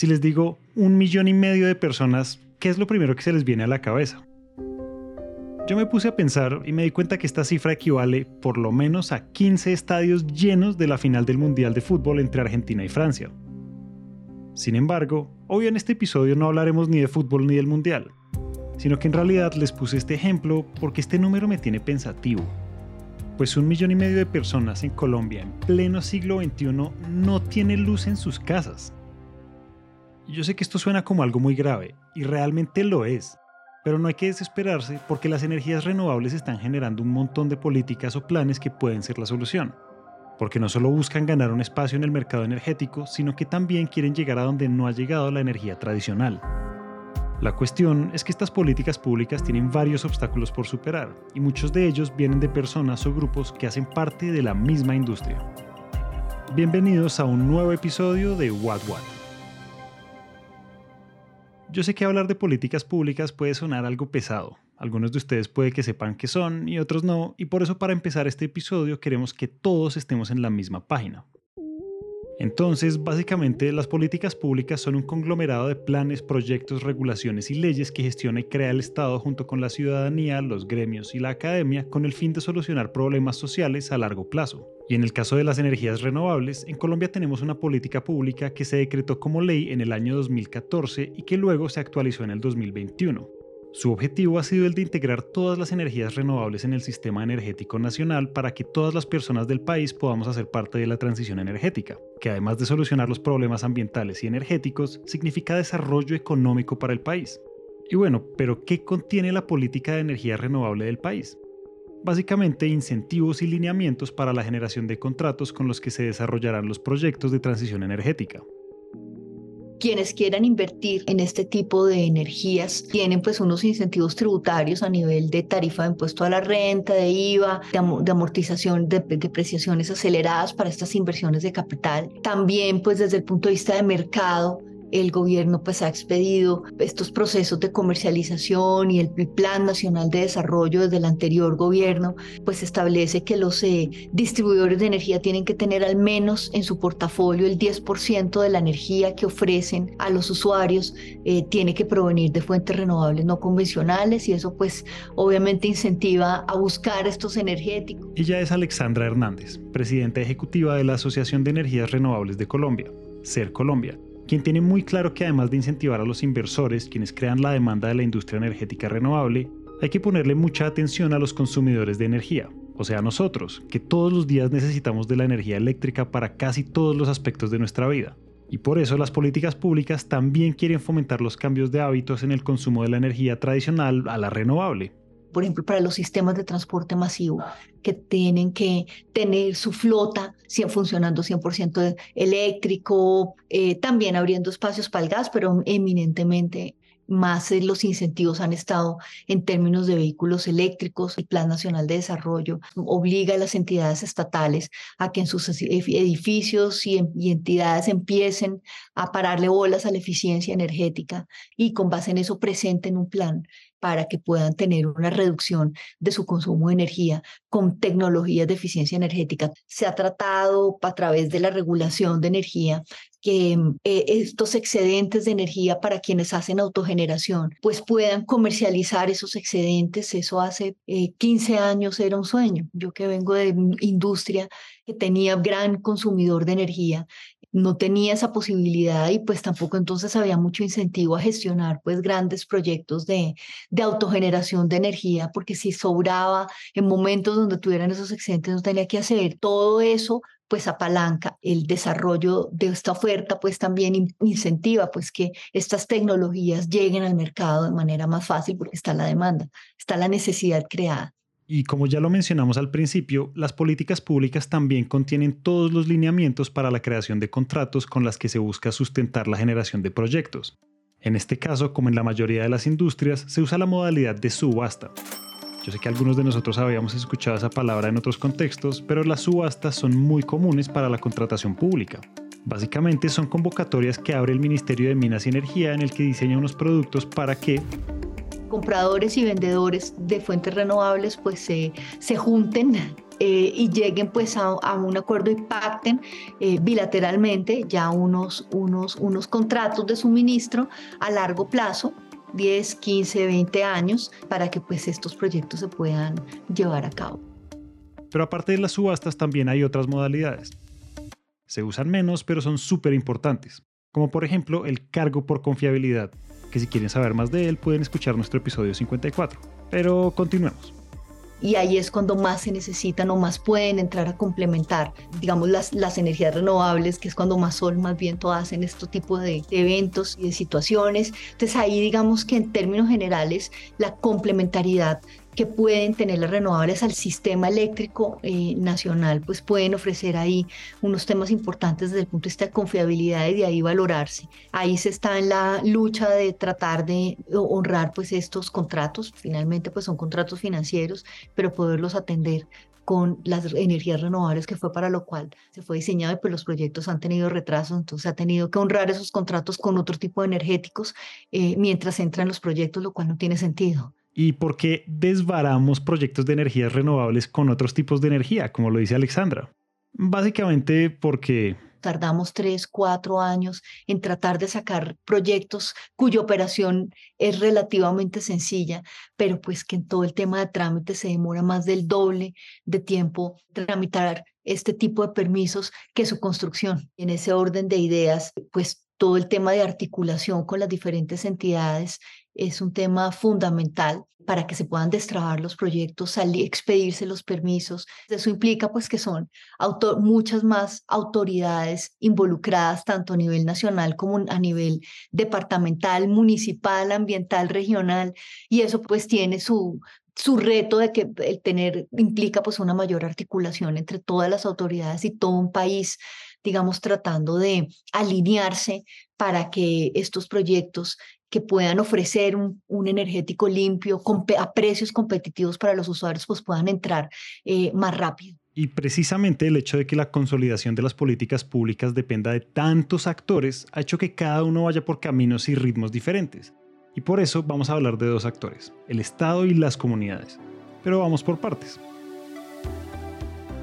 Si les digo un millón y medio de personas, ¿qué es lo primero que se les viene a la cabeza? Yo me puse a pensar y me di cuenta que esta cifra equivale por lo menos a 15 estadios llenos de la final del Mundial de Fútbol entre Argentina y Francia. Sin embargo, hoy en este episodio no hablaremos ni de fútbol ni del Mundial, sino que en realidad les puse este ejemplo porque este número me tiene pensativo. Pues un millón y medio de personas en Colombia en pleno siglo XXI no tiene luz en sus casas. Yo sé que esto suena como algo muy grave, y realmente lo es, pero no hay que desesperarse porque las energías renovables están generando un montón de políticas o planes que pueden ser la solución. Porque no solo buscan ganar un espacio en el mercado energético, sino que también quieren llegar a donde no ha llegado la energía tradicional. La cuestión es que estas políticas públicas tienen varios obstáculos por superar, y muchos de ellos vienen de personas o grupos que hacen parte de la misma industria. Bienvenidos a un nuevo episodio de What What. Yo sé que hablar de políticas públicas puede sonar algo pesado. Algunos de ustedes puede que sepan qué son y otros no, y por eso para empezar este episodio queremos que todos estemos en la misma página. Entonces, básicamente, las políticas públicas son un conglomerado de planes, proyectos, regulaciones y leyes que gestiona y crea el Estado junto con la ciudadanía, los gremios y la academia con el fin de solucionar problemas sociales a largo plazo. Y en el caso de las energías renovables, en Colombia tenemos una política pública que se decretó como ley en el año 2014 y que luego se actualizó en el 2021. Su objetivo ha sido el de integrar todas las energías renovables en el sistema energético nacional para que todas las personas del país podamos hacer parte de la transición energética, que además de solucionar los problemas ambientales y energéticos, significa desarrollo económico para el país. Y bueno, pero ¿qué contiene la política de energía renovable del país? básicamente incentivos y lineamientos para la generación de contratos con los que se desarrollarán los proyectos de transición energética. Quienes quieran invertir en este tipo de energías tienen pues unos incentivos tributarios a nivel de tarifa de impuesto a la renta, de IVA, de, amortización, de depreciaciones aceleradas para estas inversiones de capital. También pues desde el punto de vista de mercado el gobierno pues ha expedido estos procesos de comercialización y el Plan Nacional de Desarrollo desde el anterior gobierno pues establece que los eh, distribuidores de energía tienen que tener al menos en su portafolio el 10% de la energía que ofrecen a los usuarios eh, tiene que provenir de fuentes renovables no convencionales y eso pues obviamente incentiva a buscar estos energéticos. Ella es Alexandra Hernández, presidenta ejecutiva de la Asociación de Energías Renovables de Colombia, SER Colombia quien tiene muy claro que además de incentivar a los inversores, quienes crean la demanda de la industria energética renovable, hay que ponerle mucha atención a los consumidores de energía, o sea, nosotros, que todos los días necesitamos de la energía eléctrica para casi todos los aspectos de nuestra vida. Y por eso las políticas públicas también quieren fomentar los cambios de hábitos en el consumo de la energía tradicional a la renovable, por ejemplo, para los sistemas de transporte masivo, que tienen que tener su flota funcionando 100% eléctrico, eh, también abriendo espacios para el gas, pero eminentemente más los incentivos han estado en términos de vehículos eléctricos. El Plan Nacional de Desarrollo obliga a las entidades estatales a que en sus edificios y entidades empiecen a pararle bolas a la eficiencia energética y con base en eso presenten un plan para que puedan tener una reducción de su consumo de energía con tecnologías de eficiencia energética. Se ha tratado a través de la regulación de energía que eh, estos excedentes de energía para quienes hacen autogeneración, pues puedan comercializar esos excedentes. Eso hace 15 eh, años era un sueño. Yo que vengo de industria que tenía gran consumidor de energía no tenía esa posibilidad y pues tampoco entonces había mucho incentivo a gestionar pues grandes proyectos de, de autogeneración de energía porque si sobraba en momentos donde tuvieran esos excedentes no tenía que hacer todo eso pues apalanca el desarrollo de esta oferta, pues también incentiva pues que estas tecnologías lleguen al mercado de manera más fácil porque está la demanda, está la necesidad creada. Y como ya lo mencionamos al principio, las políticas públicas también contienen todos los lineamientos para la creación de contratos con las que se busca sustentar la generación de proyectos. En este caso, como en la mayoría de las industrias, se usa la modalidad de subasta. Yo sé que algunos de nosotros habíamos escuchado esa palabra en otros contextos, pero las subastas son muy comunes para la contratación pública. Básicamente son convocatorias que abre el Ministerio de Minas y Energía en el que diseña unos productos para que compradores y vendedores de fuentes renovables pues se, se junten eh, y lleguen pues a, un acuerdo y pacten eh, bilateralmente ya unos, unos, unos contratos de suministro a largo plazo 10, 15, 20 años para que pues estos proyectos se puedan llevar a cabo. Pero aparte de las subastas también hay otras modalidades. Se usan menos pero son súper importantes, como por ejemplo el cargo por confiabilidad, que si quieren saber más de él pueden escuchar nuestro episodio 54. Pero continuemos y ahí es cuando más se necesitan o más pueden entrar a complementar, digamos, las, las energías renovables, que es cuando más sol, más viento hacen este tipo de, eventos y de situaciones. Entonces ahí digamos que en términos generales la complementariedad que pueden tener las renovables al sistema eléctrico eh, nacional, pues pueden ofrecer ahí unos temas importantes desde el punto de vista de confiabilidad y de ahí valorarse. Ahí se está en la lucha de tratar de honrar pues estos contratos, finalmente pues son contratos financieros, pero poderlos atender con las energías renovables, que fue para lo cual se fue diseñado y pues los proyectos han tenido retrasos, entonces ha tenido que honrar esos contratos con otro tipo de energéticos eh, mientras entran los proyectos, lo cual no tiene sentido. ¿Y por qué desvaramos proyectos de energías renovables con otros tipos de energía, como lo dice Alexandra? Básicamente porque tardamos tres, cuatro años en tratar de sacar proyectos cuya operación es relativamente sencilla, pero pues que en todo el tema de trámite se demora más del doble de tiempo tramitar este tipo de permisos que su construcción. En ese orden de ideas, pues todo el tema de articulación con las diferentes entidades es un tema fundamental para que se puedan destrabar los proyectos, salir, expedirse los permisos. Eso implica pues que son muchas más autoridades involucradas tanto a nivel nacional como a nivel departamental, municipal, ambiental, regional y eso pues tiene su su reto de que el tener implica pues una mayor articulación entre todas las autoridades y todo un país digamos, tratando de alinearse para que estos proyectos que puedan ofrecer un, energético limpio a precios competitivos para los usuarios, pues puedan entrar eh, más rápido. Y precisamente el hecho de que la consolidación de las políticas públicas dependa de tantos actores ha hecho que cada uno vaya por caminos y ritmos diferentes. Y por eso vamos a hablar de dos actores, el Estado y las comunidades. Pero vamos por partes.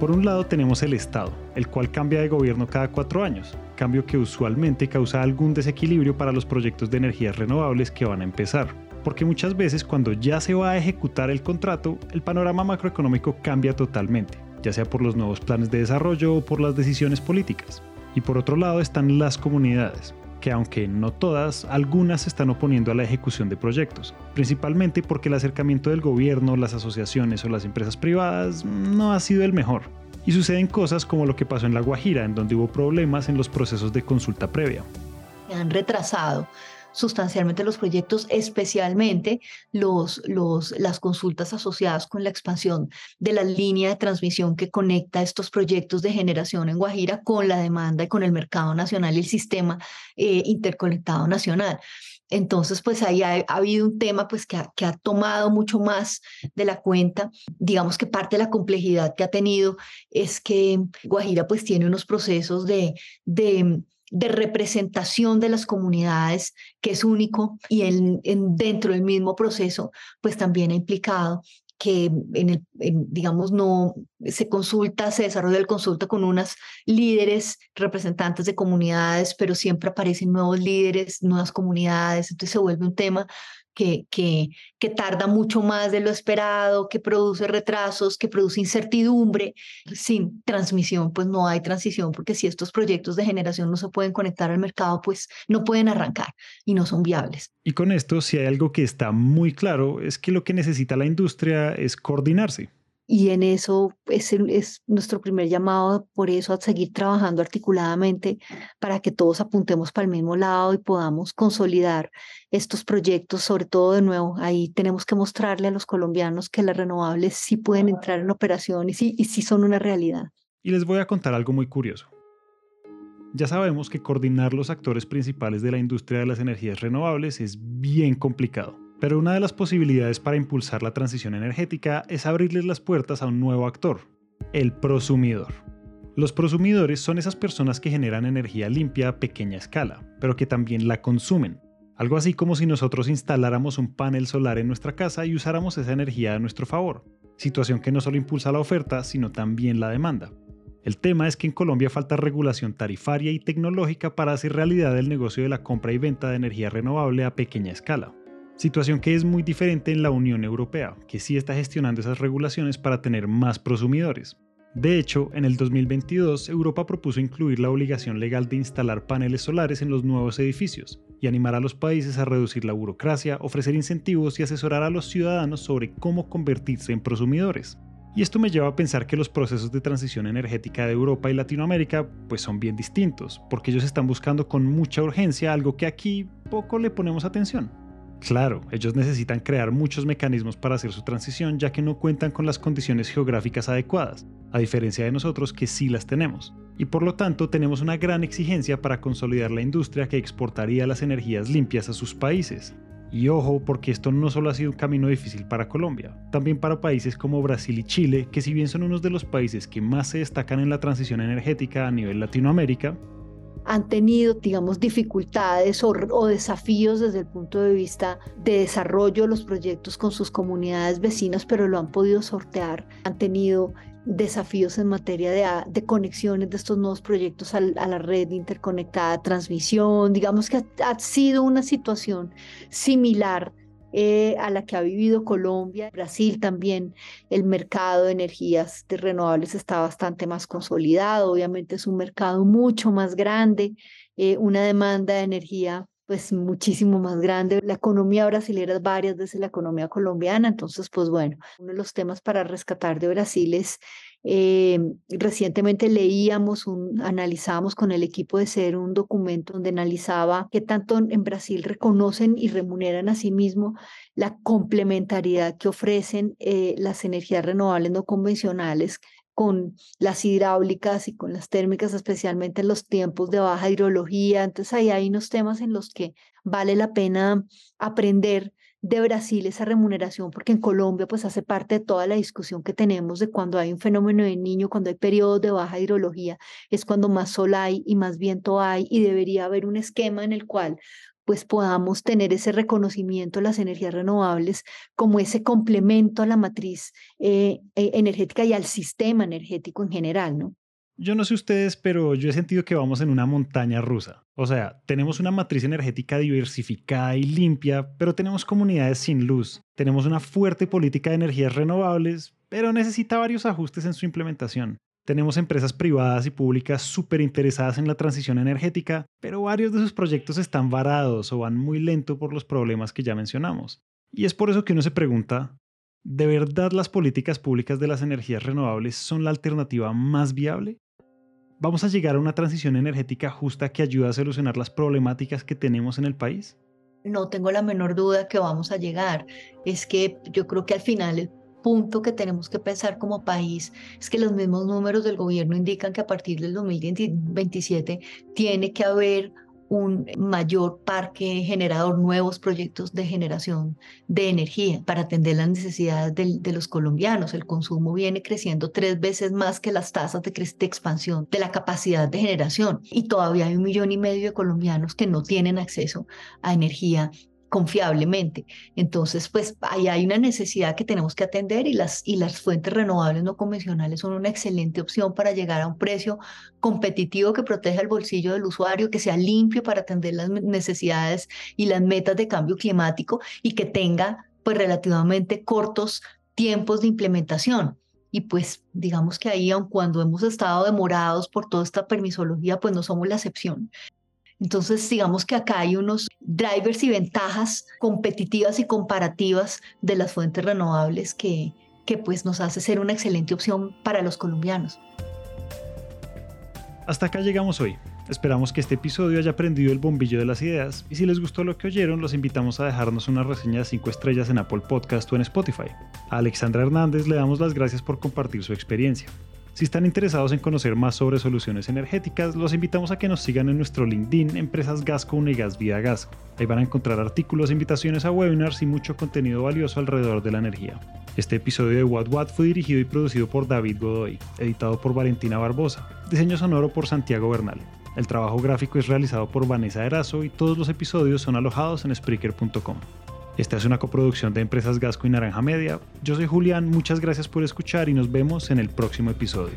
Por un lado tenemos el Estado, el cual cambia de gobierno cada cuatro años, cambio que usualmente causa algún desequilibrio para los proyectos de energías renovables que van a empezar, porque muchas veces cuando ya se va a ejecutar el contrato, el panorama macroeconómico cambia totalmente, ya sea por los nuevos planes de desarrollo o por las decisiones políticas. Y por otro lado están las comunidades, que aunque no todas, algunas se están oponiendo a la ejecución de proyectos, principalmente porque el acercamiento del gobierno, las asociaciones o las empresas privadas no ha sido el mejor. Y suceden cosas como lo que pasó en La Guajira, en donde hubo problemas en los procesos de consulta previa. Han retrasado sustancialmente los proyectos, especialmente los, los, las consultas asociadas con la expansión de la línea de transmisión que conecta estos proyectos de generación en Guajira con la demanda y con el mercado nacional y el sistema eh, interconectado nacional. Entonces, pues ahí ha, habido un tema pues que ha, que ha, tomado mucho más de la cuenta. Digamos que parte de la complejidad que ha tenido es que Guajira pues tiene unos procesos de, de de representación de las comunidades que es único y en, dentro del mismo proceso pues también ha implicado que en el, digamos, no se consulta, se desarrolla el consulta con unas líderes, representantes de comunidades, pero siempre aparecen nuevos líderes, nuevas comunidades, entonces se vuelve un tema que, que, que tarda mucho más de lo esperado, que produce retrasos, que produce incertidumbre. Sin transmisión, pues no hay transición, porque si estos proyectos de generación no se pueden conectar al mercado, pues no pueden arrancar y no son viables. Y con esto, si hay algo que está muy claro, es que lo que necesita la industria es coordinarse y en eso es, es, nuestro primer llamado, por eso a seguir trabajando articuladamente para que todos apuntemos para el mismo lado y podamos consolidar estos proyectos, sobre todo de nuevo, ahí tenemos que mostrarle a los colombianos que las renovables sí pueden entrar en operación y sí, y sí son una realidad. Y les voy a contar algo muy curioso. Ya sabemos que coordinar los actores principales de la industria de las energías renovables es bien complicado pero una de las posibilidades para impulsar la transición energética es abrirles las puertas a un nuevo actor, el prosumidor. Los prosumidores son esas personas que generan energía limpia a pequeña escala, pero que también la consumen. Algo así como si nosotros instaláramos un panel solar en nuestra casa y usáramos esa energía a nuestro favor, situación que no solo impulsa la oferta, sino también la demanda. El tema es que en Colombia falta regulación tarifaria y tecnológica para hacer realidad el negocio de la compra y venta de energía renovable a pequeña escala. Situación que es muy diferente en la Unión Europea, que sí está gestionando esas regulaciones para tener más prosumidores. De hecho, en el 2022, Europa propuso incluir la obligación legal de instalar paneles solares en los nuevos edificios y animar a los países a reducir la burocracia, ofrecer incentivos y asesorar a los ciudadanos sobre cómo convertirse en prosumidores. Y esto me lleva a pensar que los procesos de transición energética de Europa y Latinoamérica pues son bien distintos, porque ellos están buscando con mucha urgencia algo que aquí poco le ponemos atención. Claro, ellos necesitan crear muchos mecanismos para hacer su transición ya que no cuentan con las condiciones geográficas adecuadas, a diferencia de nosotros que sí las tenemos. Y por lo tanto tenemos una gran exigencia para consolidar la industria que exportaría las energías limpias a sus países. Y ojo, porque esto no solo ha sido un camino difícil para Colombia, también para países como Brasil y Chile, que si bien son unos de los países que más se destacan en la transición energética a nivel Latinoamérica, han tenido, digamos, dificultades o, desafíos desde el punto de vista de desarrollo de los proyectos con sus comunidades vecinas, pero lo han podido sortear. Han tenido desafíos en materia de, de conexiones de estos nuevos proyectos a, la red interconectada, transmisión. Digamos que ha sido una situación similar eh, a la que ha vivido Colombia, Brasil también, el mercado de energías de renovables está bastante más consolidado, obviamente es un mercado mucho más grande, eh, una demanda de energía pues muchísimo más grande. La economía brasileña es varias veces la economía colombiana, entonces pues bueno, uno de los temas para rescatar de Brasil es eh, recientemente leíamos, un, analizábamos con el equipo de ser un documento donde analizaba qué tanto en Brasil reconocen y remuneran a sí mismo la complementariedad que ofrecen eh, las energías renovables no convencionales con las hidráulicas y con las térmicas, especialmente en los tiempos de baja hidrología. Entonces ahí hay unos temas en los que vale la pena aprender de Brasil esa remuneración, porque en Colombia pues hace parte de toda la discusión que tenemos de cuando hay un fenómeno de niño, cuando hay periodos de baja hidrología, es cuando más sol hay y más viento hay y debería haber un esquema en el cual pues podamos tener ese reconocimiento de las energías renovables como ese complemento a la matriz eh, e, energética y al sistema energético en general, ¿no? Yo no sé ustedes, pero yo he sentido que vamos en una montaña rusa. O sea, tenemos una matriz energética diversificada y limpia, pero tenemos comunidades sin luz. Tenemos una fuerte política de energías renovables, pero necesita varios ajustes en su implementación. Tenemos empresas privadas y públicas súper interesadas en la transición energética, pero varios de sus proyectos están varados o van muy lento por los problemas que ya mencionamos. Y es por eso que uno se pregunta, ¿de verdad las políticas públicas de las energías renovables son la alternativa más viable? ¿Vamos a llegar a una transición energética justa que ayude a solucionar las problemáticas que tenemos en el país? No tengo la menor duda que vamos a llegar. Es que yo creo que al final el punto que tenemos que pensar como país es que los mismos números del gobierno indican que a partir del 2027 tiene que haber un mayor parque generador, nuevos proyectos de generación de energía para atender las necesidades de, de los colombianos. El consumo viene creciendo tres veces más que las tasas de, de, expansión de la capacidad de generación y todavía hay un millón y medio de colombianos que no tienen acceso a energía confiablemente. Entonces, pues ahí hay una necesidad que tenemos que atender y las, y las fuentes renovables no convencionales son una excelente opción para llegar a un precio competitivo que proteja el bolsillo del usuario, que sea limpio para atender las necesidades y las metas de cambio climático y que tenga pues relativamente cortos tiempos de implementación. Y pues digamos que ahí, aun cuando hemos estado demorados por toda esta permisología, pues no somos la excepción. Entonces, digamos que acá hay unos drivers y ventajas competitivas y comparativas de las fuentes renovables que, que pues nos hace ser una excelente opción para los colombianos. Hasta acá llegamos hoy. Esperamos que este episodio haya prendido el bombillo de las ideas y si les gustó lo que oyeron, los invitamos a dejarnos una reseña de 5 estrellas en Apple Podcast o en Spotify. A Alexandra Hernández le damos las gracias por compartir su experiencia. Si están interesados en conocer más sobre soluciones energéticas, los invitamos a que nos sigan en nuestro LinkedIn Empresas Gasco Gas Vida Gas. Ahí van a encontrar artículos, invitaciones a webinars y mucho contenido valioso alrededor de la energía. Este episodio de What What fue dirigido y producido por David Godoy, editado por Valentina Barbosa, diseño sonoro por Santiago Bernal. El trabajo gráfico es realizado por Vanessa Erazo y todos los episodios son alojados en Spreaker.com. Esta es una coproducción de Empresas Gasco y Naranja Media. Yo soy Julián, muchas gracias por escuchar y nos vemos en el próximo episodio.